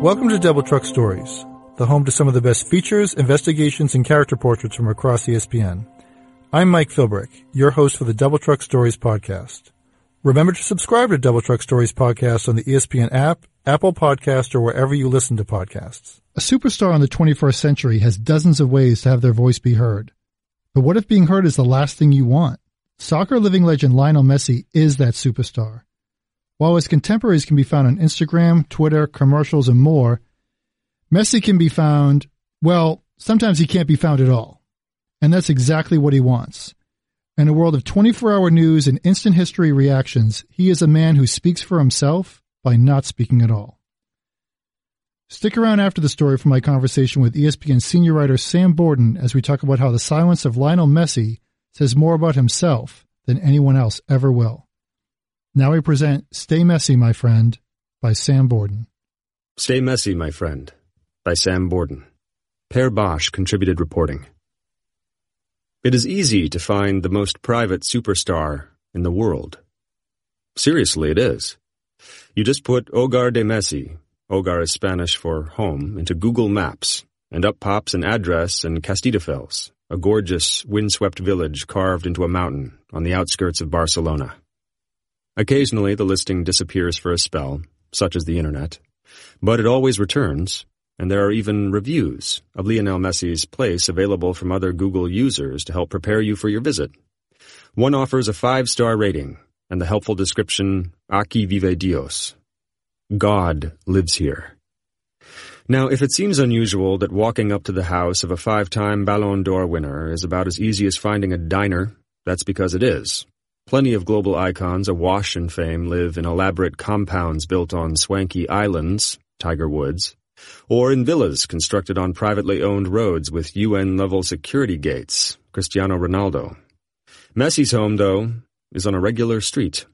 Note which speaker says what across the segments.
Speaker 1: Welcome to Double Truck Stories, the home to some of the best features, investigations, and character portraits from across ESPN. I'm Mike Philbrick, your host for the Double Truck Stories podcast. Remember to subscribe to Double Truck Stories podcast on the ESPN app, Apple Podcast, or wherever you listen to podcasts. A superstar in the 21st century has dozens of ways to have their voice be heard. But what if being heard is the last thing you want? Soccer living legend Lionel Messi is that superstar. While his contemporaries can be found on Instagram, Twitter, commercials, and more, Messi can be found, well, sometimes he can't be found at all. And that's exactly what he wants. In a world of 24 hour news and instant history reactions, he is a man who speaks for himself by not speaking at all. Stick around after the story for my conversation with ESPN senior writer Sam Borden as we talk about how the silence of Lionel Messi says more about himself than anyone else ever will. Now we present Stay Messi, My Friend by Sam Borden.
Speaker 2: Stay Messi, My Friend by Sam Borden. Per Bosch contributed reporting. It is easy to find the most private superstar in the world. Seriously, it is. You just put Hogar de Messi, Hogar is Spanish for home, into Google Maps, and up pops an address in Castelldefels, a gorgeous, windswept village carved into a mountain on the outskirts of Barcelona. Occasionally, the listing disappears for a spell, such as the internet, but it always returns, and there are even reviews of Lionel Messi's place available from other Google users to help prepare you for your visit. One offers a five-star rating and the helpful description, Aquí vive Dios. God lives here. Now, if it seems unusual that walking up to the house of a five-time Ballon d'Or winner is about as easy as finding a diner, that's because it is. Plenty of global icons awash in fame live in elaborate compounds built on swanky islands, Tiger Woods, or in villas constructed on privately owned roads with UN-level security gates, Cristiano Ronaldo. Messi's home, though, is on a regular street.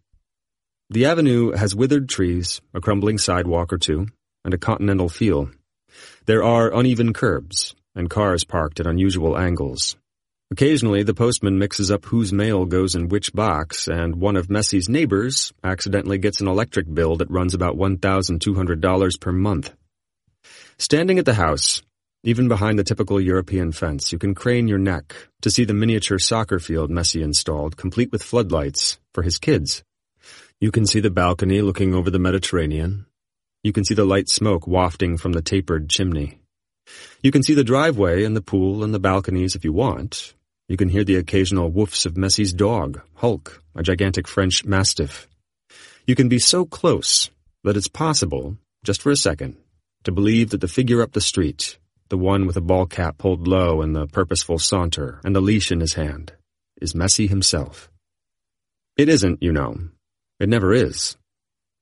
Speaker 2: The avenue has withered trees, a crumbling sidewalk or two, and a continental feel. There are uneven curbs, and cars parked at unusual angles. Occasionally, the postman mixes up whose mail goes in which box, and one of Messi's neighbors accidentally gets an electric bill that runs about $1,200 per month. Standing at the house, even behind the typical European fence, you can crane your neck to see the miniature soccer field Messi installed, complete with floodlights, for his kids. You can see the balcony looking over the Mediterranean. You can see the light smoke wafting from the tapered chimney. You can see the driveway and the pool and the balconies if you want. You can hear the occasional woofs of Messi's dog, Hulk, a gigantic French mastiff. You can be so close that it's possible, just for a second, to believe that the figure up the street, the one with a ball cap pulled low and the purposeful saunter and the leash in his hand, is Messi himself. It isn't, you know. It never is.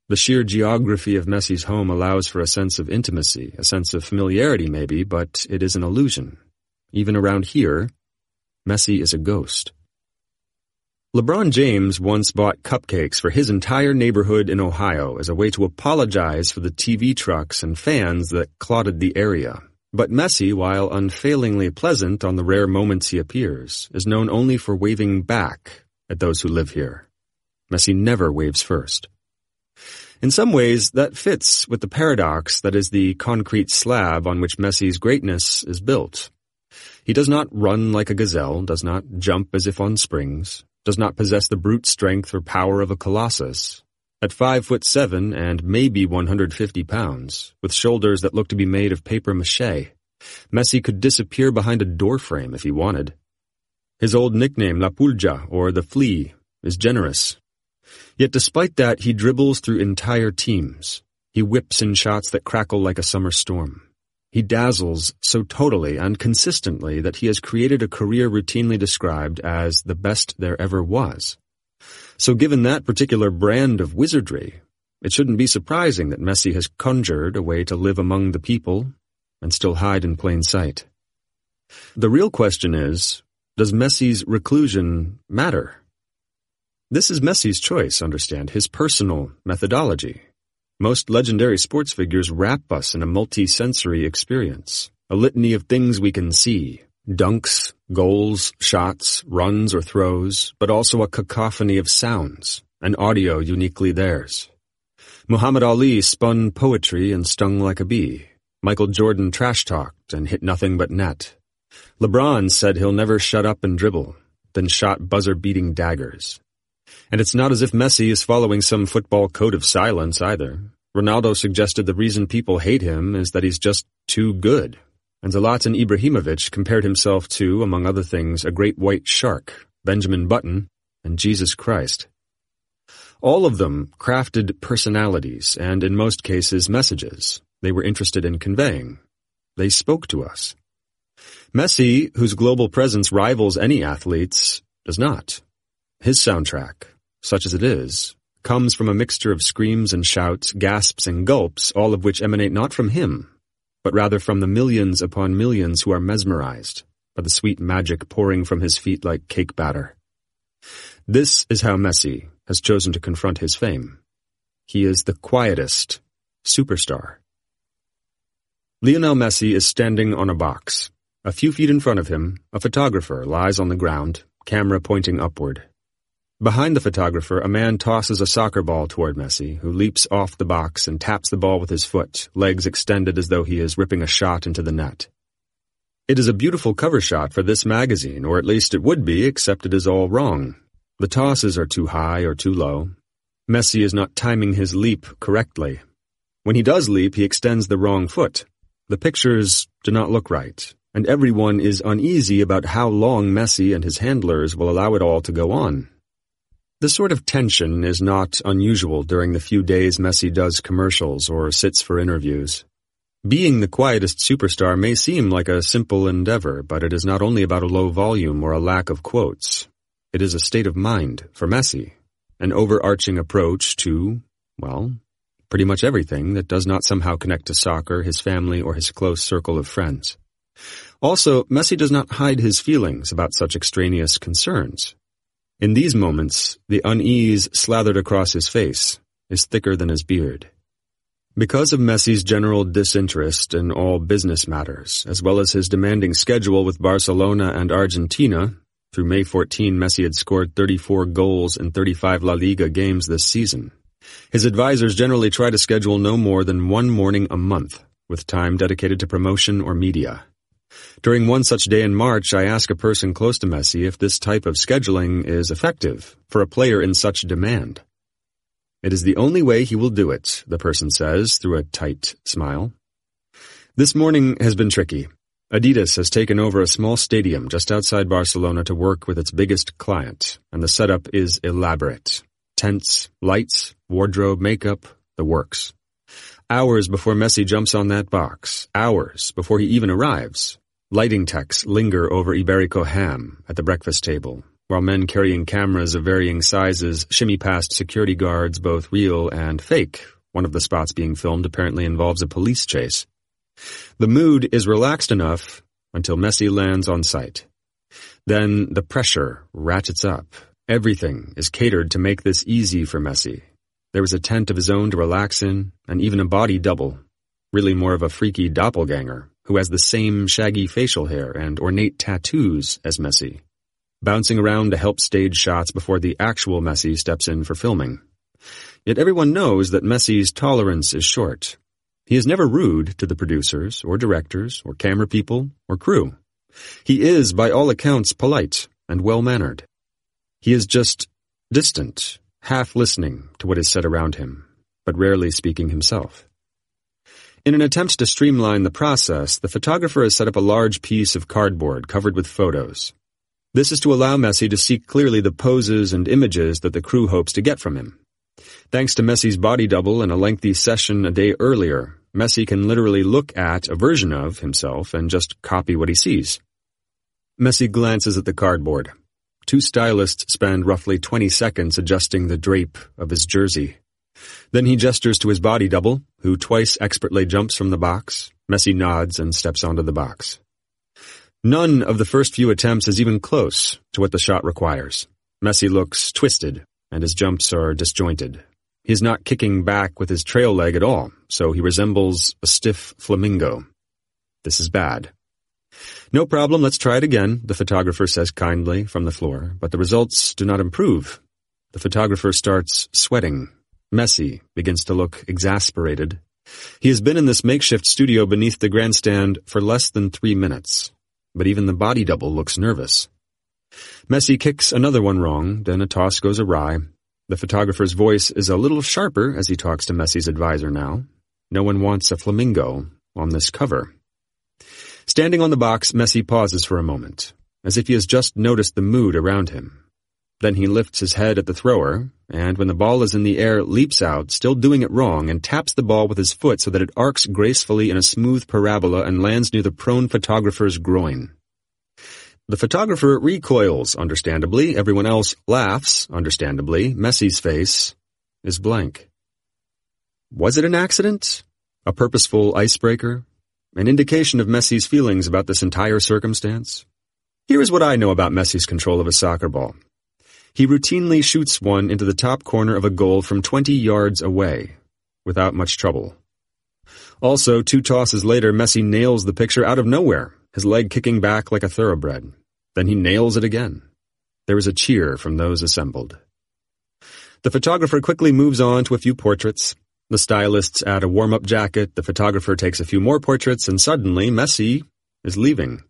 Speaker 2: The sheer geography of Messi's home allows for a sense of intimacy, a sense of familiarity maybe, but it is an illusion. Even around here, Messi is a ghost. LeBron James once bought cupcakes for his entire neighborhood in Ohio as a way to apologize for the TV trucks and fans that clotted the area. But Messi, while unfailingly pleasant on the rare moments he appears, is known only for waving back at those who live here. Messi never waves first. In some ways, that fits with the paradox that is the concrete slab on which Messi's greatness is built. He does not run like a gazelle, does not jump as if on springs, does not possess the brute strength or power of a colossus. At five foot seven and maybe 150 pounds, with shoulders that look to be made of paper mache, Messi could disappear behind a doorframe if he wanted. His old nickname, La Pulga, or the Flea, is generous, Yet despite that, he dribbles through entire teams. He whips in shots that crackle like a summer storm. He dazzles so totally and consistently that he has created a career routinely described as the best there ever was. So given that particular brand of wizardry, it shouldn't be surprising that Messi has conjured a way to live among the people and still hide in plain sight. The real question is, does Messi's reclusion matter? This is Messi's choice, understand, his personal methodology. Most legendary sports figures wrap us in a multi-sensory experience, a litany of things we can see, dunks, goals, shots, runs or throws, but also a cacophony of sounds, an audio uniquely theirs. Muhammad Ali spun poetry and stung like a bee. Michael Jordan trash-talked and hit nothing but net. LeBron said he'll never shut up and dribble, then shot buzzer-beating daggers. And it's not as if Messi is following some football code of silence either. Ronaldo suggested the reason people hate him is that he's just too good. And Zlatan Ibrahimovic compared himself to, among other things, a great white shark, Benjamin Button, and Jesus Christ. All of them crafted personalities and, in most cases, messages they were interested in conveying. They spoke to us. Messi, whose global presence rivals any athlete's, does not. His soundtrack, such as it is, comes from a mixture of screams and shouts, gasps and gulps, all of which emanate not from him, but rather from the millions upon millions who are mesmerized by the sweet magic pouring from his feet like cake batter. This is how Messi has chosen to confront his fame. He is the quietest superstar. Lionel Messi is standing on a box. A few feet in front of him, a photographer lies on the ground, camera pointing upward. Behind the photographer, a man tosses a soccer ball toward Messi, who leaps off the box and taps the ball with his foot, legs extended as though he is ripping a shot into the net. It is a beautiful cover shot for this magazine, or at least it would be, except it is all wrong. The tosses are too high or too low. Messi is not timing his leap correctly. When he does leap, he extends the wrong foot. The pictures do not look right, and everyone is uneasy about how long Messi and his handlers will allow it all to go on. This sort of tension is not unusual during the few days Messi does commercials or sits for interviews. Being the quietest superstar may seem like a simple endeavor, but it is not only about a low volume or a lack of quotes. It is a state of mind for Messi, an overarching approach to, well, pretty much everything that does not somehow connect to soccer, his family, or his close circle of friends. Also, Messi does not hide his feelings about such extraneous concerns. In these moments, the unease slathered across his face is thicker than his beard. Because of Messi's general disinterest in all business matters, as well as his demanding schedule with Barcelona and Argentina, through May 14 Messi had scored 34 goals in 35 La Liga games this season. His advisors generally try to schedule no more than one morning a month, with time dedicated to promotion or media. During one such day in March, I ask a person close to Messi if this type of scheduling is effective for a player in such demand. It is the only way he will do it, the person says through a tight smile. This morning has been tricky. Adidas has taken over a small stadium just outside Barcelona to work with its biggest client, and the setup is elaborate. Tents, lights, wardrobe, makeup, the works. Hours before Messi jumps on that box, hours before he even arrives, Lighting techs linger over Iberico ham at the breakfast table, while men carrying cameras of varying sizes shimmy past security guards, both real and fake. One of the spots being filmed apparently involves a police chase. The mood is relaxed enough until Messi lands on site. Then the pressure ratchets up. Everything is catered to make this easy for Messi. There is a tent of his own to relax in, and even a body double. Really more of a freaky doppelganger who has the same shaggy facial hair and ornate tattoos as Messi, bouncing around to help stage shots before the actual Messi steps in for filming. Yet everyone knows that Messi's tolerance is short. He is never rude to the producers, or directors, or camera people, or crew. He is, by all accounts, polite and well-mannered. He is just distant, half listening to what is said around him, but rarely speaking himself. In an attempt to streamline the process, the photographer has set up a large piece of cardboard covered with photos. This is to allow Messi to see clearly the poses and images that the crew hopes to get from him. Thanks to Messi's body double and a lengthy session a day earlier, Messi can literally look at a version of himself and just copy what he sees. Messi glances at the cardboard. Two stylists spend roughly 20 seconds adjusting the drape of his jersey. Then he gestures to his body double, who twice expertly jumps from the box. Messi nods and steps onto the box. None of the first few attempts is even close to what the shot requires. Messi looks twisted, and his jumps are disjointed. He's not kicking back with his trail leg at all, so he resembles a stiff flamingo. This is bad. No problem, let's try it again, the photographer says kindly from the floor, but the results do not improve. The photographer starts sweating Messi begins to look exasperated. He has been in this makeshift studio beneath the grandstand for less than three minutes, but even the body double looks nervous. Messi kicks another one wrong, then a toss goes awry. The photographer's voice is a little sharper as he talks to Messi's advisor now. No one wants a flamingo on this cover. Standing on the box, Messi pauses for a moment, as if he has just noticed the mood around him. Then he lifts his head at the thrower, and when the ball is in the air, leaps out, still doing it wrong, and taps the ball with his foot so that it arcs gracefully in a smooth parabola and lands near the prone photographer's groin. The photographer recoils, understandably. Everyone else laughs, understandably. Messi's face is blank. Was it an accident? A purposeful icebreaker? An indication of Messi's feelings about this entire circumstance? Here is what I know about Messi's control of a soccer ball. He routinely shoots one into the top corner of a goal from 20 yards away, without much trouble. Also, two tosses later, Messi nails the picture out of nowhere, his leg kicking back like a thoroughbred. Then he nails it again. There is a cheer from those assembled. The photographer quickly moves on to a few portraits. The stylists add a warm-up jacket, the photographer takes a few more portraits, and suddenly Messi is leaving.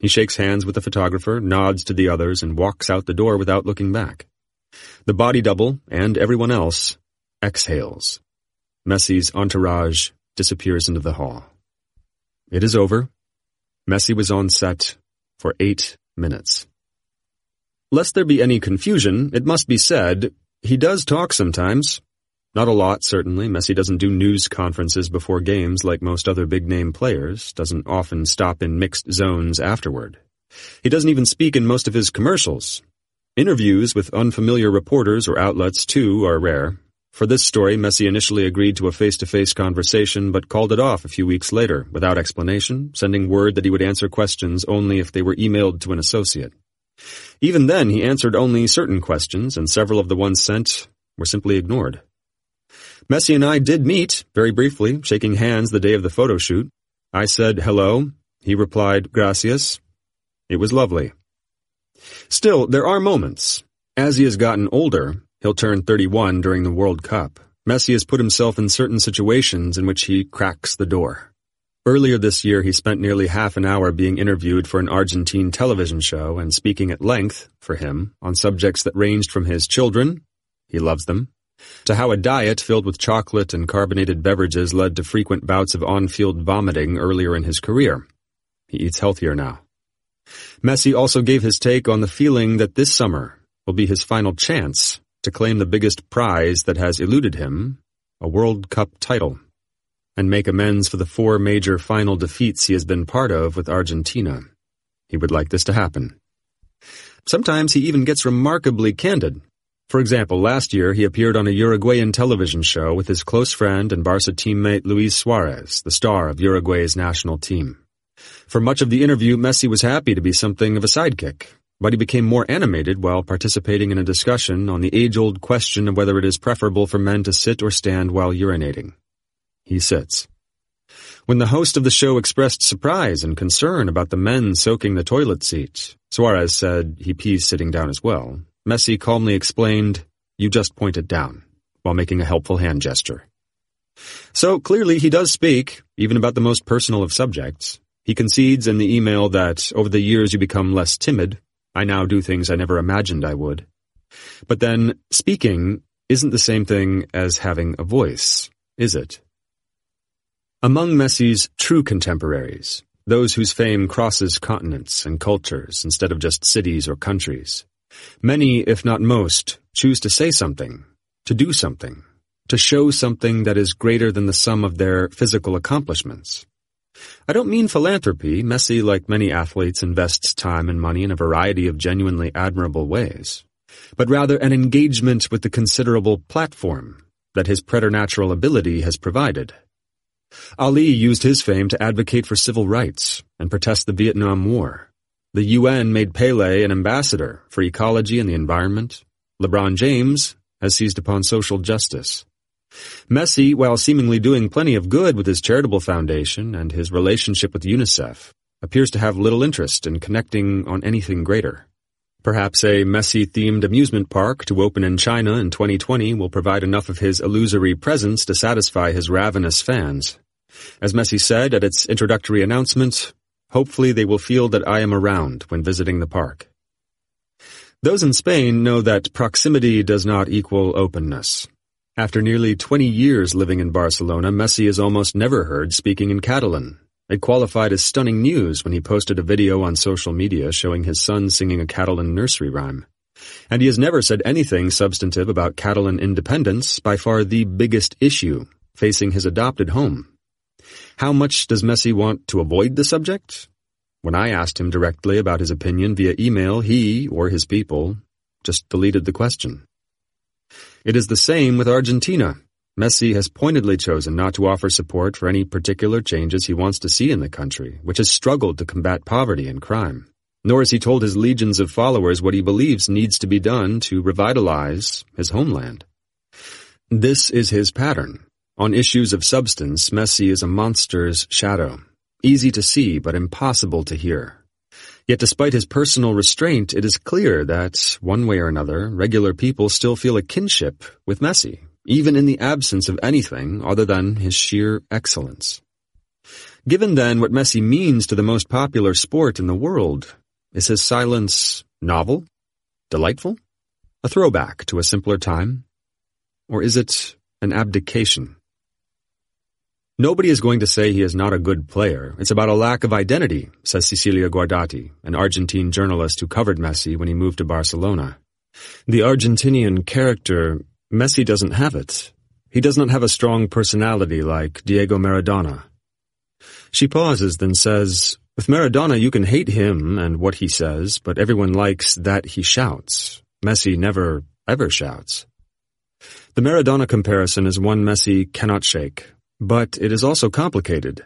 Speaker 2: He shakes hands with the photographer, nods to the others, and walks out the door without looking back. The body double, and everyone else, exhales. Messi's entourage disappears into the hall. It is over. Messi was on set for eight minutes. Lest there be any confusion, it must be said, he does talk sometimes. Not a lot, certainly. Messi doesn't do news conferences before games like most other big-name players, doesn't often stop in mixed zones afterward. He doesn't even speak in most of his commercials. Interviews with unfamiliar reporters or outlets, too, are rare. For this story, Messi initially agreed to a face-to-face conversation, but called it off a few weeks later, without explanation, sending word that he would answer questions only if they were emailed to an associate. Even then, he answered only certain questions, and several of the ones sent were simply ignored. Messi and I did meet, very briefly, shaking hands the day of the photo shoot. I said hello. He replied, gracias. It was lovely. Still, there are moments. As he has gotten older, he'll turn 31 during the World Cup. Messi has put himself in certain situations in which he cracks the door. Earlier this year, he spent nearly half an hour being interviewed for an Argentine television show and speaking at length, for him, on subjects that ranged from his children, he loves them, to how a diet filled with chocolate and carbonated beverages led to frequent bouts of on-field vomiting earlier in his career. He eats healthier now. Messi also gave his take on the feeling that this summer will be his final chance to claim the biggest prize that has eluded him, a World Cup title, and make amends for the four major final defeats he has been part of with Argentina. He would like this to happen. Sometimes he even gets remarkably candid for example, last year he appeared on a Uruguayan television show with his close friend and Barca teammate Luis Suarez, the star of Uruguay's national team. For much of the interview, Messi was happy to be something of a sidekick, but he became more animated while participating in a discussion on the age-old question of whether it is preferable for men to sit or stand while urinating. He sits. When the host of the show expressed surprise and concern about the men soaking the toilet seat, Suarez said he pees sitting down as well, Messi calmly explained, You just pointed down, while making a helpful hand gesture. So clearly he does speak, even about the most personal of subjects. He concedes in the email that over the years you become less timid. I now do things I never imagined I would. But then, speaking isn't the same thing as having a voice, is it? Among Messi's true contemporaries, those whose fame crosses continents and cultures instead of just cities or countries, Many, if not most, choose to say something, to do something, to show something that is greater than the sum of their physical accomplishments. I don't mean philanthropy. Messi, like many athletes, invests time and money in a variety of genuinely admirable ways, but rather an engagement with the considerable platform that his preternatural ability has provided. Ali used his fame to advocate for civil rights and protest the Vietnam War. The UN made Pele an ambassador for ecology and the environment. LeBron James has seized upon social justice. Messi, while seemingly doing plenty of good with his charitable foundation and his relationship with UNICEF, appears to have little interest in connecting on anything greater. Perhaps a Messi-themed amusement park to open in China in 2020 will provide enough of his illusory presence to satisfy his ravenous fans. As Messi said at its introductory announcement, hopefully they will feel that I am around when visiting the park. Those in Spain know that proximity does not equal openness. After nearly 20 years living in Barcelona, Messi is almost never heard speaking in Catalan, it qualified as stunning news when he posted a video on social media showing his son singing a Catalan nursery rhyme. And he has never said anything substantive about Catalan independence, by far the biggest issue facing his adopted home. How much does Messi want to avoid the subject? When I asked him directly about his opinion via email, he, or his people, just deleted the question. It is the same with Argentina. Messi has pointedly chosen not to offer support for any particular changes he wants to see in the country, which has struggled to combat poverty and crime. Nor has he told his legions of followers what he believes needs to be done to revitalize his homeland. This is his pattern. On issues of substance, Messi is a monster's shadow, easy to see but impossible to hear. Yet despite his personal restraint, it is clear that, one way or another, regular people still feel a kinship with Messi, even in the absence of anything other than his sheer excellence. Given then what Messi means to the most popular sport in the world, is his silence novel? Delightful? A throwback to a simpler time? Or is it an abdication? Nobody is going to say he is not a good player. It's about a lack of identity, says Cecilia Guardati, an Argentine journalist who covered Messi when he moved to Barcelona. The Argentinian character Messi doesn't have it. He does not have a strong personality like Diego Maradona. She pauses, then says, With Maradona you can hate him and what he says, but everyone likes that he shouts. Messi never, ever shouts. The Maradona comparison is one Messi cannot shake, but it is also complicated.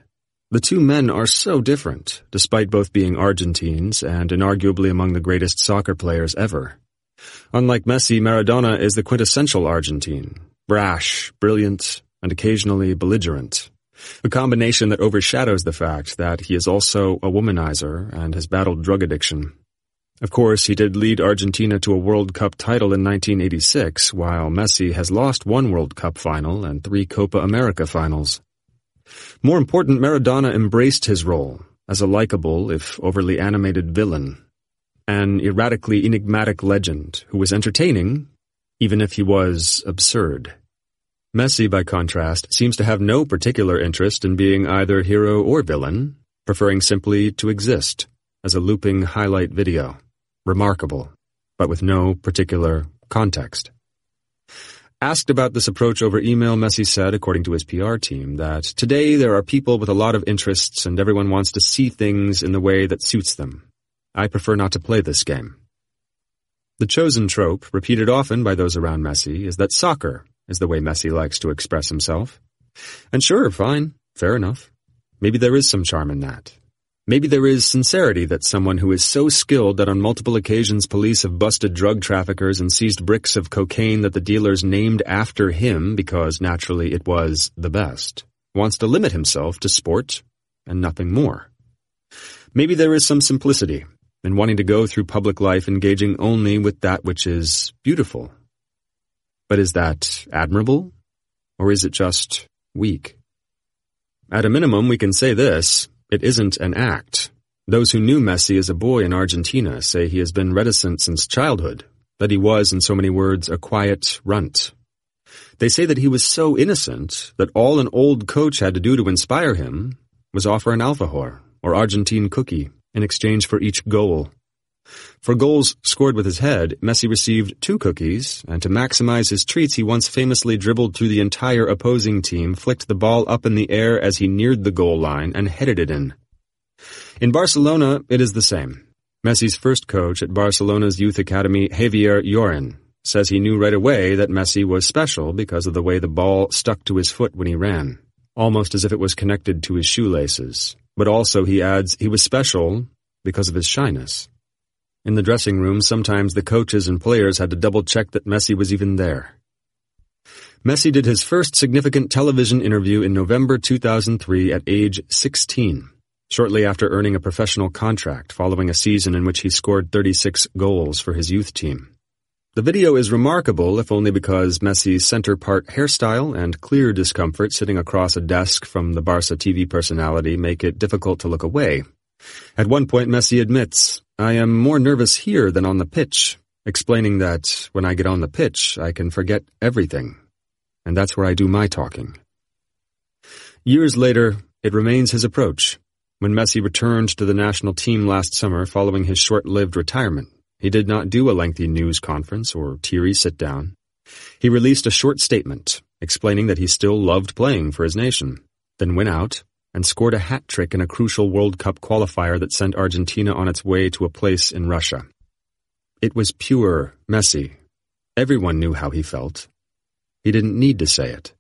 Speaker 2: The two men are so different, despite both being Argentines and inarguably among the greatest soccer players ever. Unlike Messi, Maradona is the quintessential Argentine. Brash, brilliant, and occasionally belligerent. A combination that overshadows the fact that he is also a womanizer and has battled drug addiction. Of course, he did lead Argentina to a World Cup title in 1986, while Messi has lost one World Cup final and three Copa America finals. More important, Maradona embraced his role as a likable, if overly animated villain an erratically enigmatic legend who was entertaining, even if he was absurd. Messi, by contrast, seems to have no particular interest in being either hero or villain, preferring simply to exist as a looping highlight video. Remarkable, but with no particular context. Asked about this approach over email, Messi said, according to his PR team, that today there are people with a lot of interests and everyone wants to see things in the way that suits them. I prefer not to play this game. The chosen trope, repeated often by those around Messi, is that soccer is the way Messi likes to express himself. And sure, fine, fair enough. Maybe there is some charm in that. Maybe there is sincerity that someone who is so skilled that on multiple occasions police have busted drug traffickers and seized bricks of cocaine that the dealers named after him because naturally it was the best, wants to limit himself to sport and nothing more. Maybe there is some simplicity in wanting to go through public life engaging only with that which is beautiful. But is that admirable? Or is it just weak? At a minimum, we can say this, it isn't an act. Those who knew Messi as a boy in Argentina say he has been reticent since childhood, that he was, in so many words, a quiet runt. They say that he was so innocent that all an old coach had to do to inspire him was offer an alfajor, or Argentine cookie, in exchange for each goal. For goals scored with his head, Messi received two cookies, and to maximize his treats, he once famously dribbled through the entire opposing team, flicked the ball up in the air as he neared the goal line, and headed it in. In Barcelona, it is the same. Messi's first coach at Barcelona's youth academy, Javier Llorin, says he knew right away that Messi was special because of the way the ball stuck to his foot when he ran, almost as if it was connected to his shoelaces. But also, he adds, he was special because of his shyness. In the dressing room, sometimes the coaches and players had to double check that Messi was even there. Messi did his first significant television interview in November 2003 at age 16. shortly after earning a professional contract following a season in which he scored 36 goals for his youth team. The video is remarkable if only because Messi's center part hairstyle and clear discomfort sitting across a desk from the Barca TV personality make it difficult to look away. At one point, Messi admits, I am more nervous here than on the pitch, explaining that when I get on the pitch, I can forget everything. And that's where I do my talking. Years later, it remains his approach. When Messi returned to the national team last summer following his short-lived retirement, he did not do a lengthy news conference or teary sit-down. He released a short statement explaining that he still loved playing for his nation, then went out and scored a hat trick in a crucial World Cup qualifier that sent Argentina on its way to a place in Russia. It was pure Messi. Everyone knew how he felt. He didn't need to say it.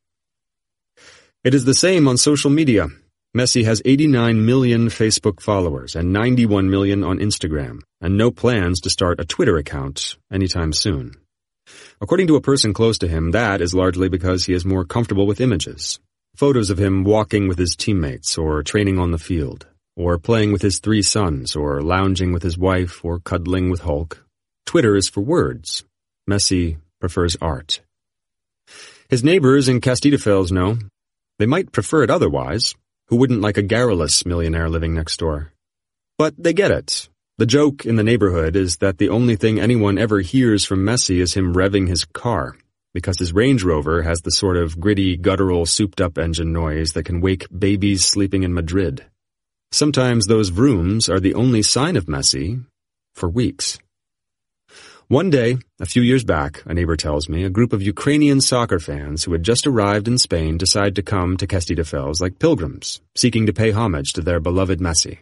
Speaker 2: It is the same on social media. Messi has 89 million Facebook followers and 91 million on Instagram, and no plans to start a Twitter account anytime soon. According to a person close to him, that is largely because he is more comfortable with images. Photos of him walking with his teammates, or training on the field, or playing with his three sons, or lounging with his wife, or cuddling with Hulk. Twitter is for words. Messi prefers art. His neighbors in Castelldefels know. They might prefer it otherwise, who wouldn't like a garrulous millionaire living next door? But they get it. The joke in the neighborhood is that the only thing anyone ever hears from Messi is him revving his car, because his Range Rover has the sort of gritty, guttural, souped-up engine noise that can wake babies sleeping in Madrid. Sometimes those vrooms are the only sign of Messi for weeks. One day, a few years back, a neighbor tells me, a group of Ukrainian soccer fans who had just arrived in Spain decide to come to Castelldefels like pilgrims, seeking to pay homage to their beloved Messi.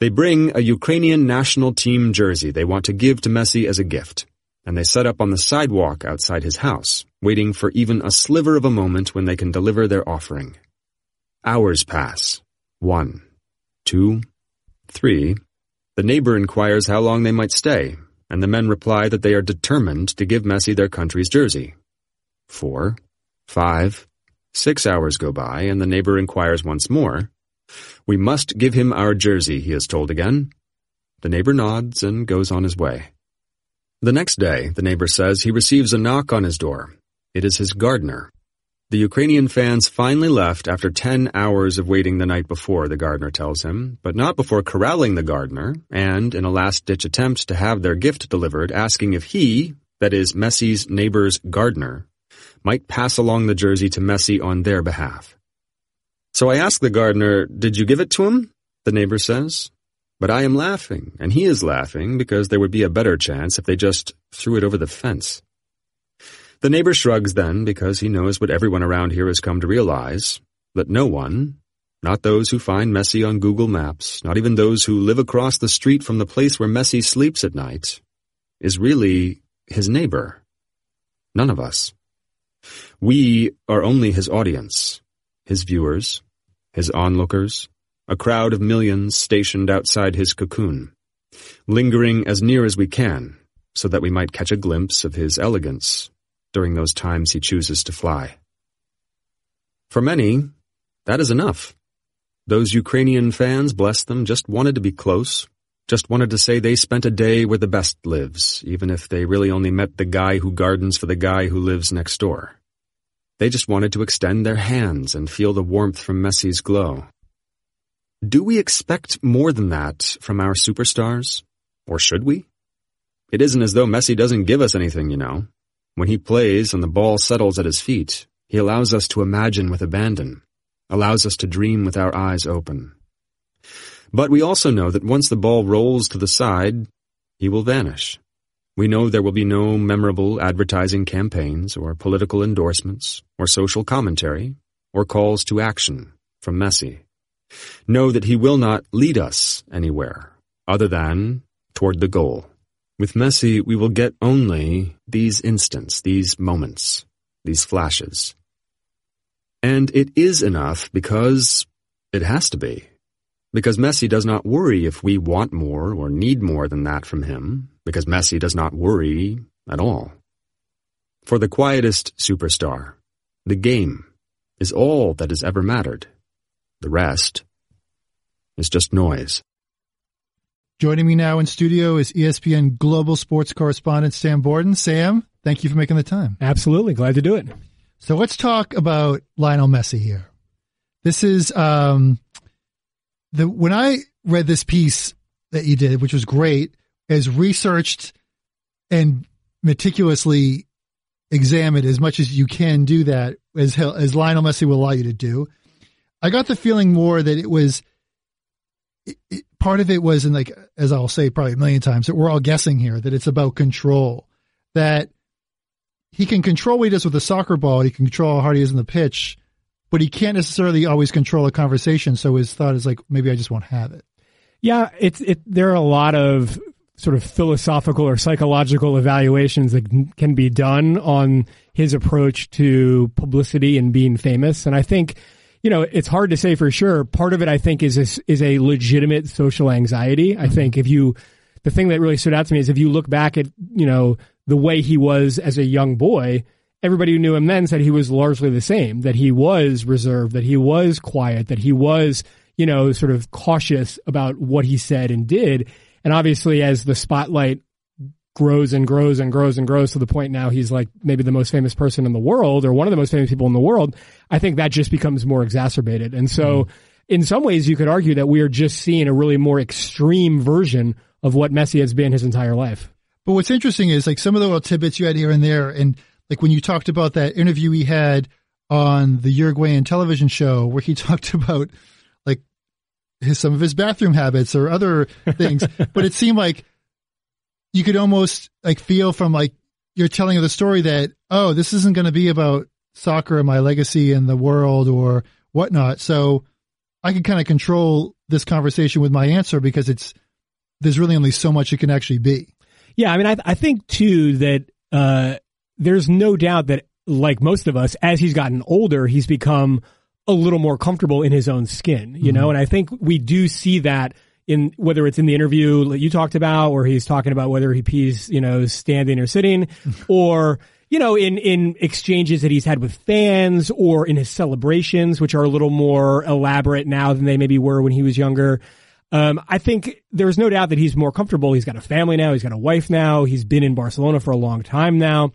Speaker 2: They bring a Ukrainian national team jersey they want to give to Messi as a gift, and they set up on the sidewalk outside his house, waiting for even a sliver of a moment when they can deliver their offering. Hours pass. One, two, three. The neighbor inquires how long they might stay, and the men reply that they are determined to give Messi their country's jersey. Four, five, six hours go by, and the neighbor inquires once more. We must give him our jersey, he is told again. The neighbor nods and goes on his way. The next day, the neighbor says he receives a knock on his door. It is his gardener. The Ukrainian fans finally left after 10 hours of waiting the night before, the gardener tells him, but not before corralling the gardener and, in a last-ditch attempt to have their gift delivered, asking if he, that is Messi's neighbor's gardener, might pass along the jersey to Messi on their behalf. So I ask the gardener, did you give it to him? The neighbor says. But I am laughing, and he is laughing because there would be a better chance if they just threw it over the fence. The neighbor shrugs then because he knows what everyone around here has come to realize, that no one, not those who find Messi on Google Maps, not even those who live across the street from the place where Messi sleeps at night, is really his neighbor. None of us. We are only his audience, his viewers, his onlookers, a crowd of millions stationed outside his cocoon, lingering as near as we can so that we might catch a glimpse of his elegance during those times he chooses to fly. For many, that is enough. Those Ukrainian fans, bless them, just wanted to be close, just wanted to say they spent a day where the best lives, even if they really only met the guy who gardens for the guy who lives next door. They just wanted to extend their hands and feel the warmth from Messi's glow. Do we expect more than that from our superstars? Or should we? It isn't as though Messi doesn't give us anything, you know. When he plays and the ball settles at his feet, he allows us to imagine with abandon, allows us to dream with our eyes open. But we also know that once the ball rolls to the side, he will vanish. We know there will be no memorable advertising campaigns or political endorsements or social commentary or calls to action from Messi. Know that he will not lead us anywhere other than toward the goal. With Messi, we will get only these instants, these moments, these flashes. And it is enough because it has to be. Because Messi does not worry if we want more or need more than that from him, because Messi does not worry at all. For the quietest superstar, the game is all that has ever mattered. The rest is just noise.
Speaker 1: Joining me now in studio is ESPN Global Sports correspondent Sam Borden. Sam, thank you for making the time.
Speaker 3: Absolutely. Glad to do it.
Speaker 1: So let's talk about Lionel Messi here. This is um, the when I read this piece that you did, which was great, as researched and meticulously examined as much as you can do that, as as Lionel Messi will allow you to do. I got the feeling more that it was it, it, part of it was, and like as I'll say probably a million times, that we're all guessing here that it's about control. That he can control what he does with a soccer ball. He can control how hard he is in the pitch, but he can't necessarily always control a conversation. So his thought is like, maybe I just won't have it.
Speaker 3: Yeah, it's it. There are a lot of sort of philosophical or psychological evaluations that can be done on his approach to publicity and being famous, and I think you know, it's hard to say for sure. Part of it, I think, is a, is a legitimate social anxiety. I mm-hmm. think if you, the thing that really stood out to me is if you look back at, you know, the way he was as a young boy, everybody who knew him then said he was largely the same, that he was reserved, that he was quiet, that he was, you know, sort of cautious about what he said and did. And obviously, as the spotlight grows and grows and grows and grows to the point now he's like maybe the most famous person in the world or one of the most famous people in the world, I think that just becomes more exacerbated. And so, mm. in some ways, you could argue that we are just seeing a really more extreme version of what Messi has been his entire life.
Speaker 1: But what's interesting is like some of the little tidbits you had here and there, and like when you talked about that interview he had on the Uruguayan television show where he talked about like his some of his bathroom habits or other things, but it seemed like you could almost like feel from like your telling of the story that oh this isn't going to be about soccer and my legacy in the world or whatnot. So i can kind of control this conversation with my answer because it's there's really only so much it can actually be.
Speaker 3: Yeah i mean i, I think too that uh, there's no doubt that like most of us as he's gotten older he's become a little more comfortable in his own skin you mm-hmm. know and i think we do see that in whether it's in the interview that you talked about, or he's talking about whether he pees, you know, standing or sitting, or you know, in in exchanges that he's had with fans, or in his celebrations, which are a little more elaborate now than they maybe were when he was younger. Um, I think there's no doubt that he's more comfortable. He's got a family now. He's got a wife now. He's been in Barcelona for a long time now.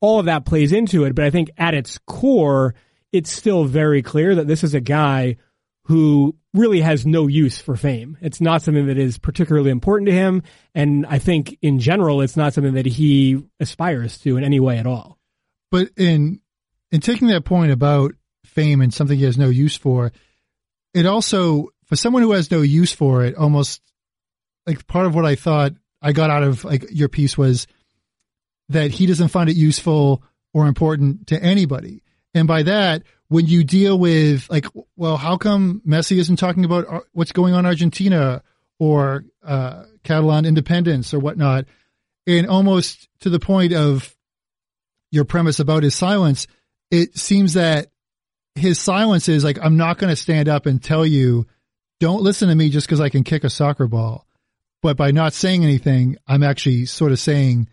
Speaker 3: All of that plays into it, but I think at its core, it's still very clear that this is a guy who really has no use for fame. It's not something that is particularly important to him. And I think in general, it's not something that he aspires to in any way at all.
Speaker 1: But in, in taking that point about fame and something he has no use for, it also, for someone who has no use for it, almost like part of what I thought I got out of like your piece was that he doesn't find it useful or important to anybody. And by that, when you deal with like, well, how come Messi isn't talking about what's going on in Argentina or uh, Catalan independence or whatnot, and almost to the point of your premise about his silence, it seems that his silence is like, I'm not going to stand up and tell you, don't listen to me just because I can kick a soccer ball. But by not saying anything, I'm actually sort of saying,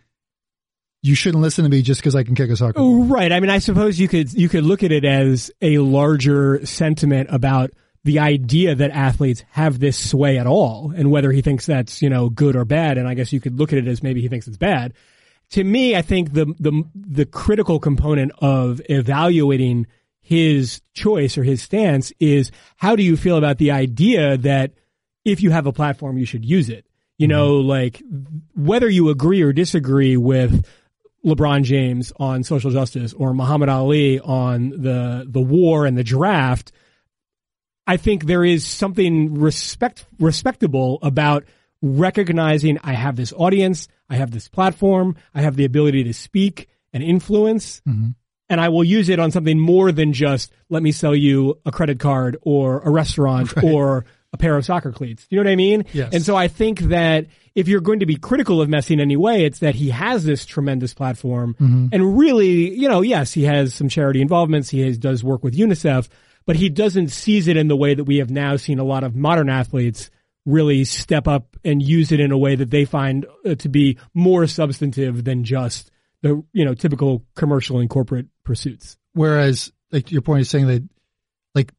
Speaker 1: you shouldn't listen to me just because I can kick a soccer ball.
Speaker 3: Right. I mean, I suppose you could you could look at it as a larger sentiment about the idea that athletes have this sway at all, and whether he thinks that's you know good or bad. And I guess you could look at it as maybe he thinks it's bad. To me, I think the the the critical component of evaluating his choice or his stance is how do you feel about the idea that if you have a platform, you should use it. You mm-hmm. know, like whether you agree or disagree with LeBron James on social justice or Muhammad Ali on the the war and the draft, I think there is something respect respectable about recognizing I have this audience, I have this platform, I have the ability to speak and influence, mm-hmm. and I will use it on something more than just let me sell you a credit card or a restaurant right. or a pair of soccer cleats. You know what I mean?
Speaker 1: Yes.
Speaker 3: And so I think that if you're going to be critical of Messi in any way, it's that he has this tremendous platform. Mm-hmm. And really, you know, yes, he has some charity involvements. He has, does work with UNICEF, but he doesn't seize it in the way that we have now seen a lot of modern athletes really step up and use it in a way that they find uh, to be more substantive than just the, you know, typical commercial and corporate pursuits.
Speaker 1: Whereas, like your point is saying that like,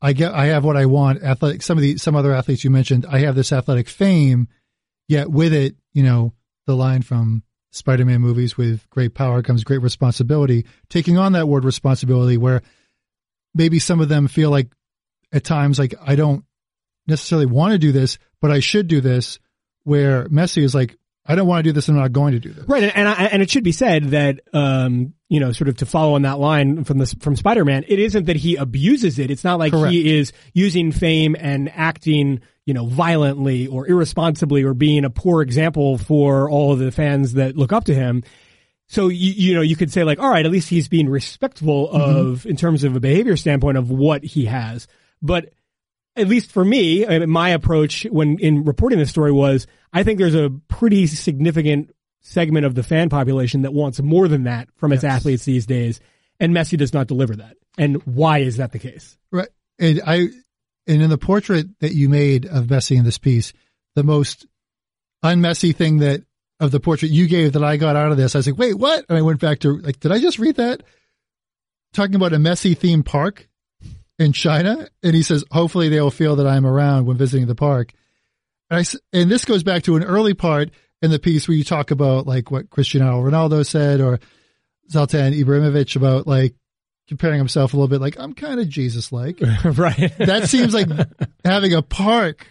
Speaker 1: I get, I have what I want. Athletic, some of the, some other athletes you mentioned, I have this athletic fame, yet with it, you know, the line from Spider-Man movies with great power comes great responsibility, taking on that word responsibility where maybe some of them feel like at times, like I don't necessarily want to do this, but I should do this where Messi is like, I don't want to do this. I'm not going to do this.
Speaker 3: Right. And, and, I, and it should be said that, um, you know, sort of to follow on that line from this, from Spider-Man, it isn't that he abuses it. It's not like
Speaker 1: Correct.
Speaker 3: he is using fame and acting, you know, violently or irresponsibly or being a poor example for all of the fans that look up to him. So you, you know, you could say like, all right, at least he's being respectful mm-hmm. of, in terms of a behavior standpoint of what he has. But at least for me, I mean, my approach when in reporting this story was, I think there's a pretty significant segment of the fan population that wants more than that from its
Speaker 1: Yes.
Speaker 3: athletes these days, and Messi does not deliver that. And why is that the case?
Speaker 1: Right. And I, and in the portrait that you made of Messi in this piece, the most unmessy thing that of the portrait you gave that I got out of this, I was like, wait, what? And I went back to like, did I just read that? Talking about a Messi theme park in China. And he says, hopefully they will feel that I'm around when visiting the park. And I, and this goes back to an early part in the piece where you talk about like what Cristiano Ronaldo said or Zlatan Ibrahimovic about like comparing himself a little bit like I'm kind of Jesus like.
Speaker 3: right.
Speaker 1: That seems like having a park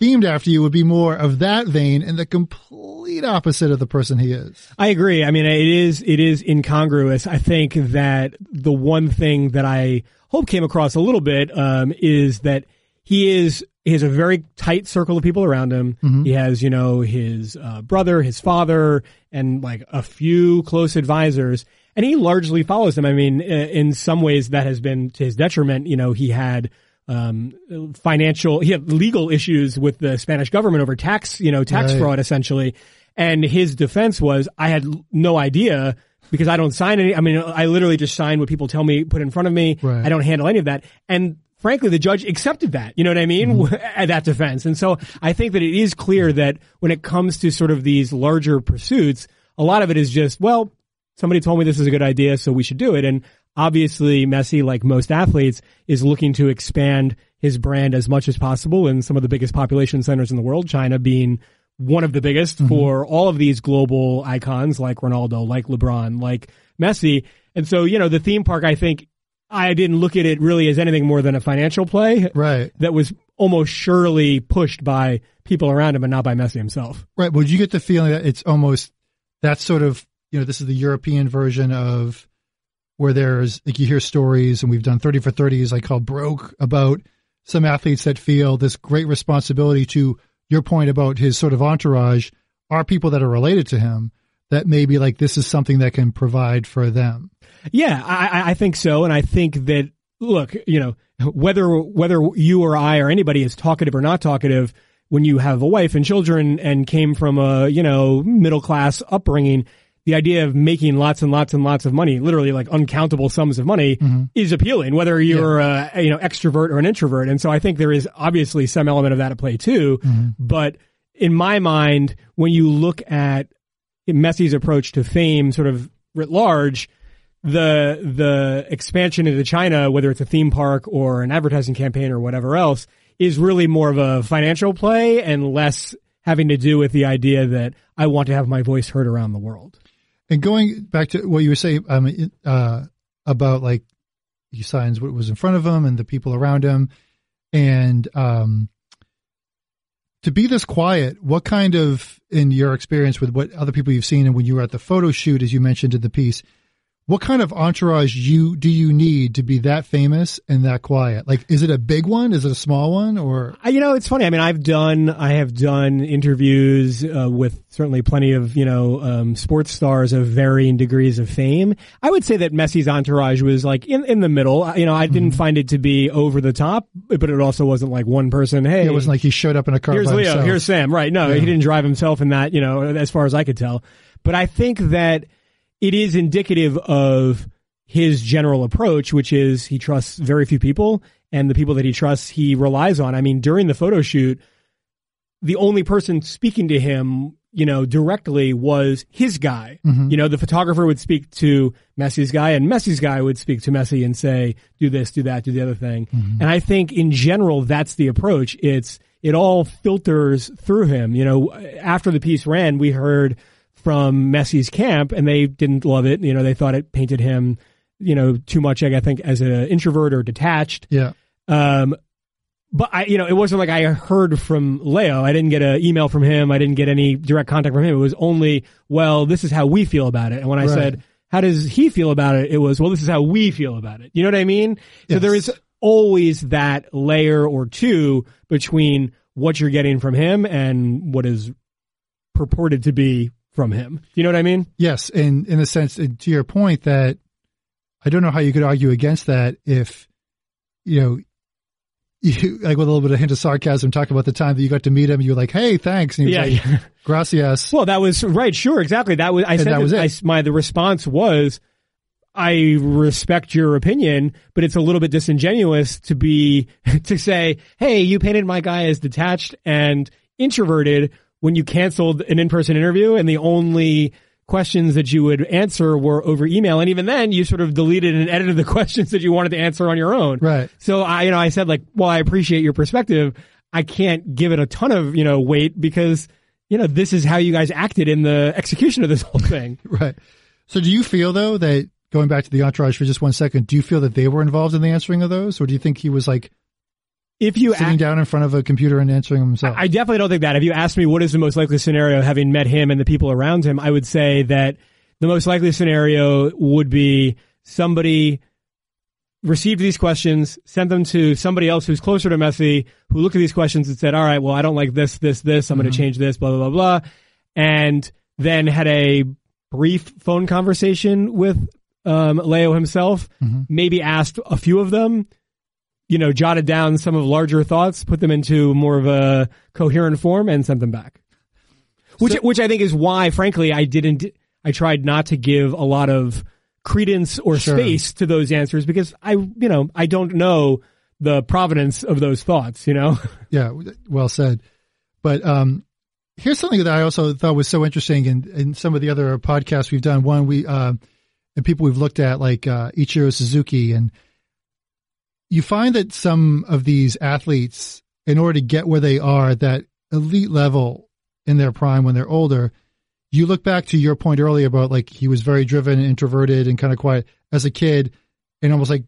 Speaker 1: themed after you would be more of that vein and the complete opposite of the person he is.
Speaker 3: I agree. I mean, it is it is incongruous. I think that the one thing that I hope came across a little bit um, is that he is he has a very tight circle of people around him. He has, you know, his uh, brother, his father, and like a few close advisors, and he largely follows them. I mean, uh, in some ways, that has been to his detriment. You know, he had um, financial, he had legal issues with the Spanish government over tax, you know, tax
Speaker 1: Right.
Speaker 3: fraud essentially. And his defense was, I had no idea because I don't sign any. I mean, I literally just sign what people tell me, put in front of me.
Speaker 1: Right.
Speaker 3: I don't handle any of that. And frankly, the judge accepted that. You know what I mean? At that defense. And so I think that it is clear that when it comes to sort of these larger pursuits, a lot of it is just, well, somebody told me this is a good idea, so we should do it. And obviously, Messi, like most athletes, is looking to expand his brand as much as possible in some of the biggest population centers in the world, China being one of the biggest mm-hmm. for all of these global icons like Ronaldo, like LeBron, like Messi. And so, you know, the theme park, I think I didn't look at it really as anything more than a financial play
Speaker 1: Right.
Speaker 3: that was almost surely pushed by people around him and not by Messi himself.
Speaker 1: Right. Would you get the feeling that it's almost that sort of, you know, this is the European version of where there's like you hear stories and we've done 30 for 30s like called broke about some athletes that feel this great responsibility to your point about his sort of entourage are people that are related to him that maybe like this is something that can provide for them.
Speaker 3: Yeah, I, I- I think so, and I think that look, you know, whether whether you or I or anybody is talkative or not talkative, when you have a wife and children and came from a you know middle class upbringing, the idea of making lots and lots and lots of money, literally like uncountable sums of money, mm-hmm. is appealing. Whether you're a you know extrovert or an introvert, and so I think there is obviously some element of that at play too. Mm-hmm. But in my mind, when you look at Messi's approach to fame, sort of writ large, the the expansion into China, whether it's a theme park or an advertising campaign or whatever else, is really more of a financial play and less having to do with the idea that I want to have my voice heard around the world.
Speaker 1: And going back to what you were saying um, uh, about like he signs what was in front of him and the people around him, and um, to be this quiet, what kind of, in your experience with what other people you've seen and when you were at the photo shoot, as you mentioned in the piece, what kind of entourage you do you need to be that famous and that quiet? Like, is it a big one? Is it a small one? Or
Speaker 3: You know, it's funny. I mean, I've done, I have done interviews uh, with certainly plenty of, you know, um, sports stars of varying degrees of fame. I would say that Messi's entourage was like in, in the middle. You know, I didn't find it to be over the top, but it also wasn't like one person. Hey,
Speaker 1: it wasn't like he showed up in a car
Speaker 3: here's Leo,
Speaker 1: himself.
Speaker 3: here's Sam. Right. No, he didn't drive himself in that, you know, as far as I could tell. But I think that it is indicative of his general approach, which is he trusts very few people and the people that he trusts, he relies on. I mean, during the photo shoot, the only person speaking to him you know, directly was his guy. Mm-hmm. You know, the photographer would speak to Messi's guy and Messi's guy would speak to Messi and say, do this, do that, do the other thing. Mm-hmm. And I think in general, that's the approach. It's, it all filters through him. You know, after the piece ran, we heard from Messi's camp and they didn't love it. You know, they thought it painted him, you know, too much, I think, as an introvert or detached.
Speaker 1: Yeah.
Speaker 3: Um, but I, you know, it wasn't like I heard from Leo. I didn't get an email from him. I didn't get any direct contact from him. It was only, well, this is how we feel about it. And when I
Speaker 1: Right.
Speaker 3: said, how does he feel about it? It was, well, this is how we feel about it. You know what I mean? So there is always that layer or two between what you're getting from him and what is purported to be from him. You know what I mean?
Speaker 1: Yes, and in a sense, to your point that I don't know how you could argue against that if you know you like with a little bit of hint of sarcasm talk about the time that you got to meet him. You were like, "Hey, thanks," and he was
Speaker 3: Yeah.
Speaker 1: like, "Gracias."
Speaker 3: Well, that was right. Sure, exactly. That was. I said
Speaker 1: that was
Speaker 3: I-
Speaker 1: it.
Speaker 3: my the response was, I respect your opinion, but it's a little bit disingenuous to be to say, "Hey, you painted my guy as detached and introverted when you canceled an in-person interview, and the only." questions that you would answer were over email and even then you sort of deleted and edited the questions that you wanted to answer on your own
Speaker 1: Right.
Speaker 3: so I, you know, I said like, well, I appreciate your perspective. I can't give it a ton of, you know, weight because, you know, this is how you guys acted in the execution of this whole thing.
Speaker 1: Right. So, do you feel though that going back to the entourage for just one second, do you feel that they were involved in the answering of those, or do you think he was like
Speaker 3: If you
Speaker 1: sitting down in front of a computer and answering himself?
Speaker 3: I definitely don't think that. If you asked me what is the most likely scenario, having met him and the people around him, I would say that the most likely scenario would be somebody received these questions, sent them to somebody else who's closer to Messi, who looked at these questions and said, all right, well, I don't like this, this, this. I'm going to change this, blah, blah, blah, blah. And then had a brief phone conversation with um, Leo himself, maybe asked a few of them, you know, jotted down some of larger thoughts, put them into more of a coherent form, and sent them back. Which, which I think is why, frankly, I didn't. I tried not to give a lot of credence or
Speaker 1: Sure.
Speaker 3: space to those answers because I, you know, I don't know the provenance of those thoughts. You know,
Speaker 1: Yeah, well said. But um, here's something that I also thought was so interesting in, in some of the other podcasts we've done. One we uh, and people we've looked at like uh, Ichiro Suzuki, and you find that some of these athletes, in order to get where they are, at that elite level in their prime when they're older, you look back to your point earlier about like he was very driven and introverted and kind of quiet as a kid, and almost like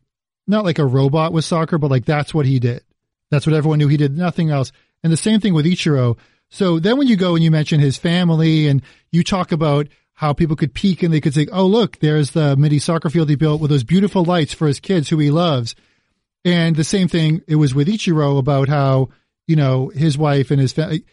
Speaker 1: not like a robot with soccer, but like that's what he did. That's what everyone knew. He did nothing else. And the same thing with Ichiro. So then when you go and you mention his family and you talk about how people could peek and they could say, oh, look, there's the mini soccer field he built with those beautiful lights for his kids who he loves. And the same thing, it was with Ichiro about how, you know, his wife and his family.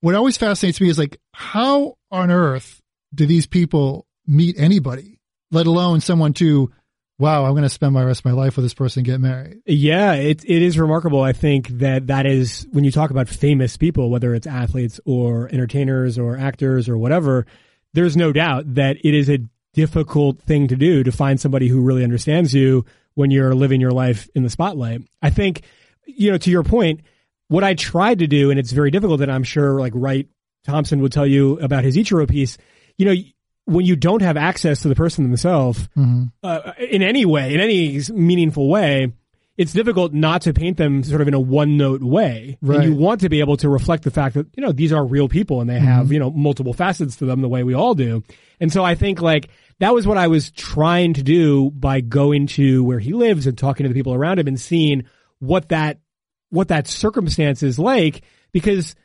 Speaker 1: What always fascinates me is like, how on earth do these people meet anybody, let alone someone to, wow, I'm going to spend my rest of my life with this person get married?
Speaker 3: Yeah, it it is remarkable. I think that that is when you talk about famous people, whether it's athletes or entertainers or actors or whatever. There's no doubt that it is a difficult thing to do to find somebody who really understands you when you're living your life in the spotlight. I think, you know, to your point, what I tried to do, and it's very difficult, and I'm sure like Wright Thompson would tell you about his Ichiro piece. You know, when you don't have access to the person themselves uh, in any way, in any meaningful way, it's difficult not to paint them sort of in a one note way.
Speaker 1: Right.
Speaker 3: And you want to be able to reflect the fact that, you know, these are real people and they have, you know, multiple facets to them the way we all do. And so I think like that was what I was trying to do by going to where he lives and talking to the people around him and seeing what that, what that circumstance is like because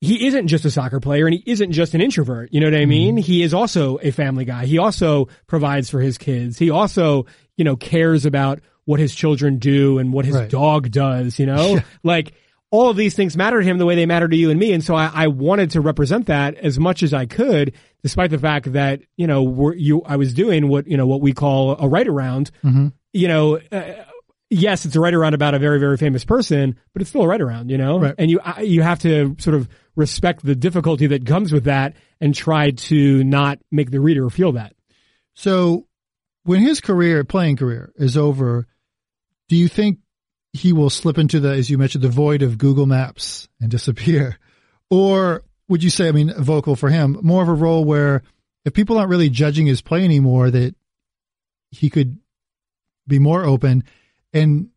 Speaker 3: he isn't just a soccer player and he isn't just an introvert. You know what I mm-hmm. mean? He is also a family guy. He also provides for his kids. He also, you know, cares about what his children do and what his
Speaker 1: Right.
Speaker 3: dog does, you know? Like all of these things matter to him the way they matter to you and me. And so I, I wanted to represent that as much as I could, despite the fact that, you know, we're, you, I was doing what, you know, what we call a write around, you know, uh, yes, it's a write around about a very, very famous person, but it's still a write around, you know?
Speaker 1: Right.
Speaker 3: And you, I- you have to sort of respect the difficulty that comes with that and try to not make the reader feel that.
Speaker 1: So when his career, playing career, is over, do you think he will slip into the, as you mentioned, the void of Google Maps and disappear? Or would you say? I mean, vocal for him, more of a role where if people aren't really judging his play anymore, that he could be more open and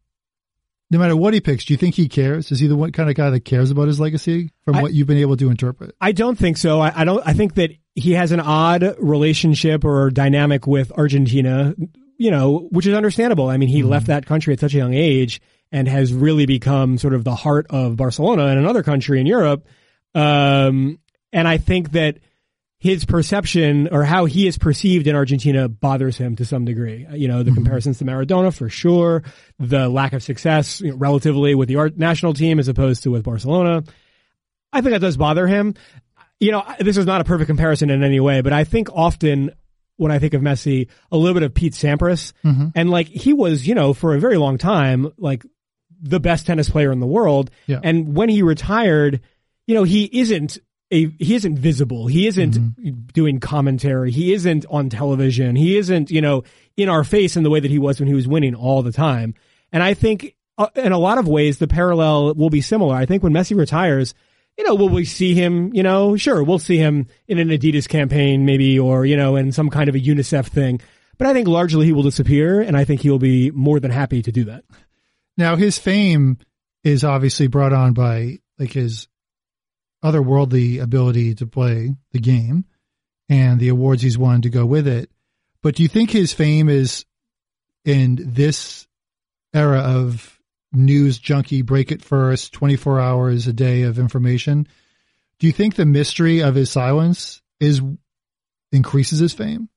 Speaker 1: no matter what he picks, do you think he cares? Is he the one kind of guy that cares about his legacy from
Speaker 3: I,
Speaker 1: what you've been able to interpret?
Speaker 3: I don't think so. I, I, don't. I think that he has an odd relationship or dynamic with Argentina, you know, which is understandable. I mean, he mm-hmm. left that country at such a young age and has really become sort of the heart of Barcelona and another country in Europe. Um, and I think that his perception or how he is perceived in Argentina bothers him to some degree. You know, the mm-hmm. comparisons to Maradona for sure, the lack of success you know, relatively with the national team as opposed to with Barcelona. I think that does bother him. You know, this is not a perfect comparison in any way, but I think often when I think of Messi, a little bit of Pete Sampras, mm-hmm. and like he was, you know, for a very long time, like the best tennis player in the world.
Speaker 1: Yeah.
Speaker 3: And when he retired, you know, he isn't a he isn't visible. He isn't mm-hmm. doing commentary. He isn't on television. He isn't, you know, in our face in the way that he was when he was winning all the time. And I think uh, in a lot of ways the parallel will be similar. I think when Messi retires, you know, will we see him, you know, sure, we'll see him in an Adidas campaign maybe or, you know, in some kind of a UNICEF thing. But I think largely he will disappear and I think he will be more than happy to do that.
Speaker 1: Now his fame is obviously brought on by like his otherworldly ability to play the game and the awards he's won to go with it. But do you think his fame is in this era of news junkie, break it first, 24 hours a day of information? Do you think the mystery of his silence is increases his fame?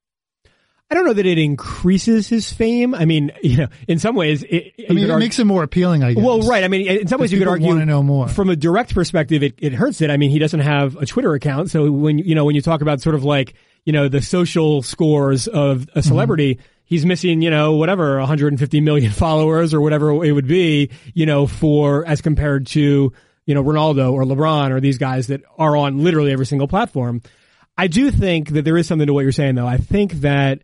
Speaker 3: I don't know that it increases his fame. I mean, you know, in some ways, it,
Speaker 1: I mean, it argue, makes him more appealing. I guess.
Speaker 3: Well, right. I mean, in some ways, you could argue
Speaker 1: want to know more.
Speaker 3: from a direct perspective. It, it hurts it. I mean, he doesn't have a Twitter account, so when you know when you talk about sort of like you know the social scores of a celebrity. Mm-hmm. He's missing, you know, whatever, 150 million followers or whatever it would be, you know, for as compared to, you know, Ronaldo or LeBron or these guys that are on literally every single platform. I do think that there is something to what you're saying, though. I think that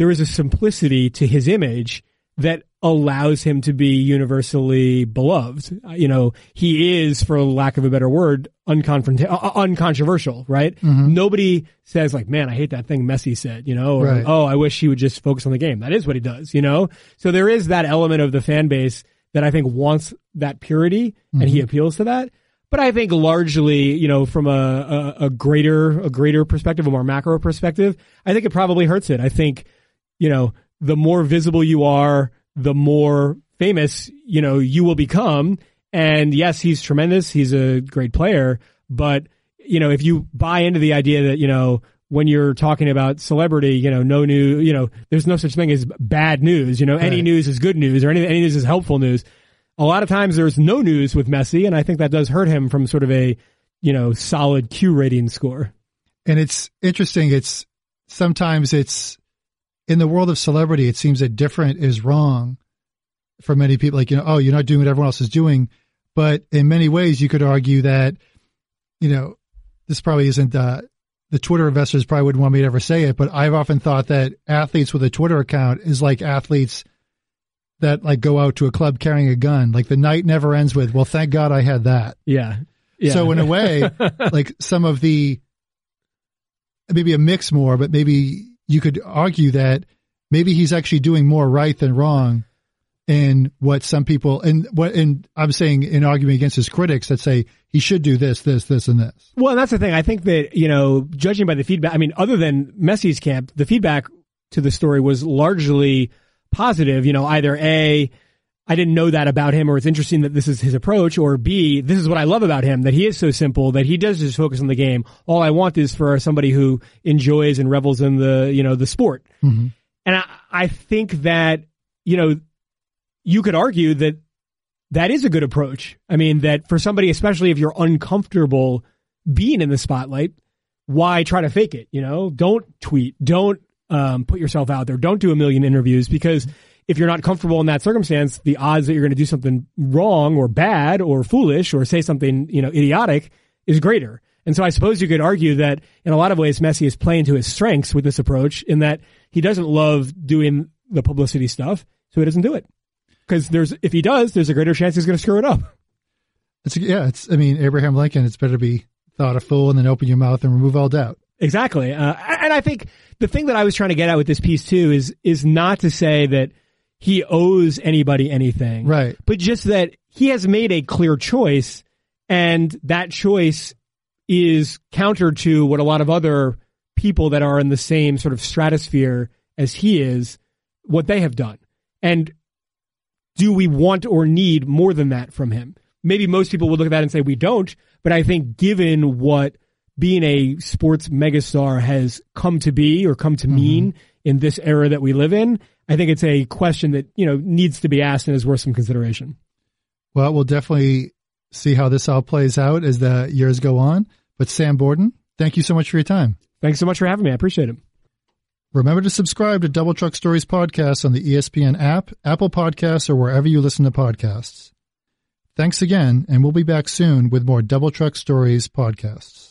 Speaker 3: there is a simplicity to his image that allows him to be universally beloved. You know, he is, for lack of a better word, unconfront- uh, uncontroversial, right? Mm-hmm. Nobody says like, man, I hate that thing Messi said, you know, or, right. oh, I wish he would just focus on the game. That is what he does, you know? So there is that element of the fan base that I think wants that purity mm-hmm. and he mm-hmm. appeals to that. But I think largely, you know, from a, a, a greater, a greater perspective, a more macro perspective, I think it probably hurts it. I think, you know, the more visible you are, the more famous, you know, you will become. And yes, he's tremendous. He's a great player. But, you know, if you buy into the idea that, you know, when you're talking about celebrity, you know, no news, you know, there's no such thing as bad news. You know, right. any news is good news or any, any news is helpful news. A lot of times there's no news with Messi. And I think that does hurt him from sort of a, you know, solid Q rating score.
Speaker 1: And it's interesting. It's sometimes it's in the world of celebrity, it seems that different is wrong for many people. Like, you know, oh, you're not doing what everyone else is doing. But in many ways, you could argue that, you know, this probably isn't, uh, the Twitter investors probably wouldn't want me to ever say it, but I've often thought that athletes with a Twitter account is like athletes that like go out to a club carrying a gun. Like the night never ends with, well, thank God I had that.
Speaker 3: Yeah. yeah.
Speaker 1: So in a way, like some of the, maybe a mix more, but maybe you could argue that maybe he's actually doing more right than wrong in what some people and what and I'm saying in arguing against his critics that say he should do this, this, this, and this.
Speaker 3: Well, that's the thing. I think that you know, judging by the feedback, I mean, other than Messi's camp, the feedback to the story was largely positive. You know, either a I didn't know that about him, or it's interesting that this is his approach, or B, this is what I love about him, that he is so simple, that he does just focus on the game. All I want is for somebody who enjoys and revels in the, you know, the sport. Mm-hmm. And I, I think that, you know, you could argue that that is a good approach. I mean, that for somebody, especially if you're uncomfortable being in the spotlight, why try to fake it? You know, don't tweet, don't um, put yourself out there, don't do a million interviews because if you're not comfortable in that circumstance, the odds that you're going to do something wrong or bad or foolish or say something, you know, idiotic is greater. And so I suppose you could argue that in a lot of ways, Messi is playing to his strengths with this approach in that he doesn't love doing the publicity stuff, so he doesn't do it. Because there's, if he does, there's a greater chance he's going to screw it up.
Speaker 1: It's, yeah, it's, I mean, Abraham Lincoln, it's better to be thought a fool and then open your mouth and remove all doubt.
Speaker 3: Exactly. Uh, and I think the thing that I was trying to get at with this piece too is, is not to say that he owes anybody anything.
Speaker 1: Right.
Speaker 3: But just that he has made a clear choice and that choice is counter to what a lot of other people that are in the same sort of stratosphere as he is, what they have done. And do we want or need more than that from him? Maybe most people would look at that and say we don't, but I think given what being a sports megastar has come to be or come to mm-hmm. mean in this era that we live in, I think it's a question that, you know, needs to be asked and is worth some consideration.
Speaker 1: Well, we'll definitely see how this all plays out as the years go on. But Sam Borden, thank you so much for your time.
Speaker 3: Thanks so much for having me. I appreciate it.
Speaker 1: Remember to subscribe to Double Truck Stories podcast on the ESPN app, Apple Podcasts, or wherever you listen to podcasts. Thanks again, and we'll be back soon with more Double Truck Stories podcasts.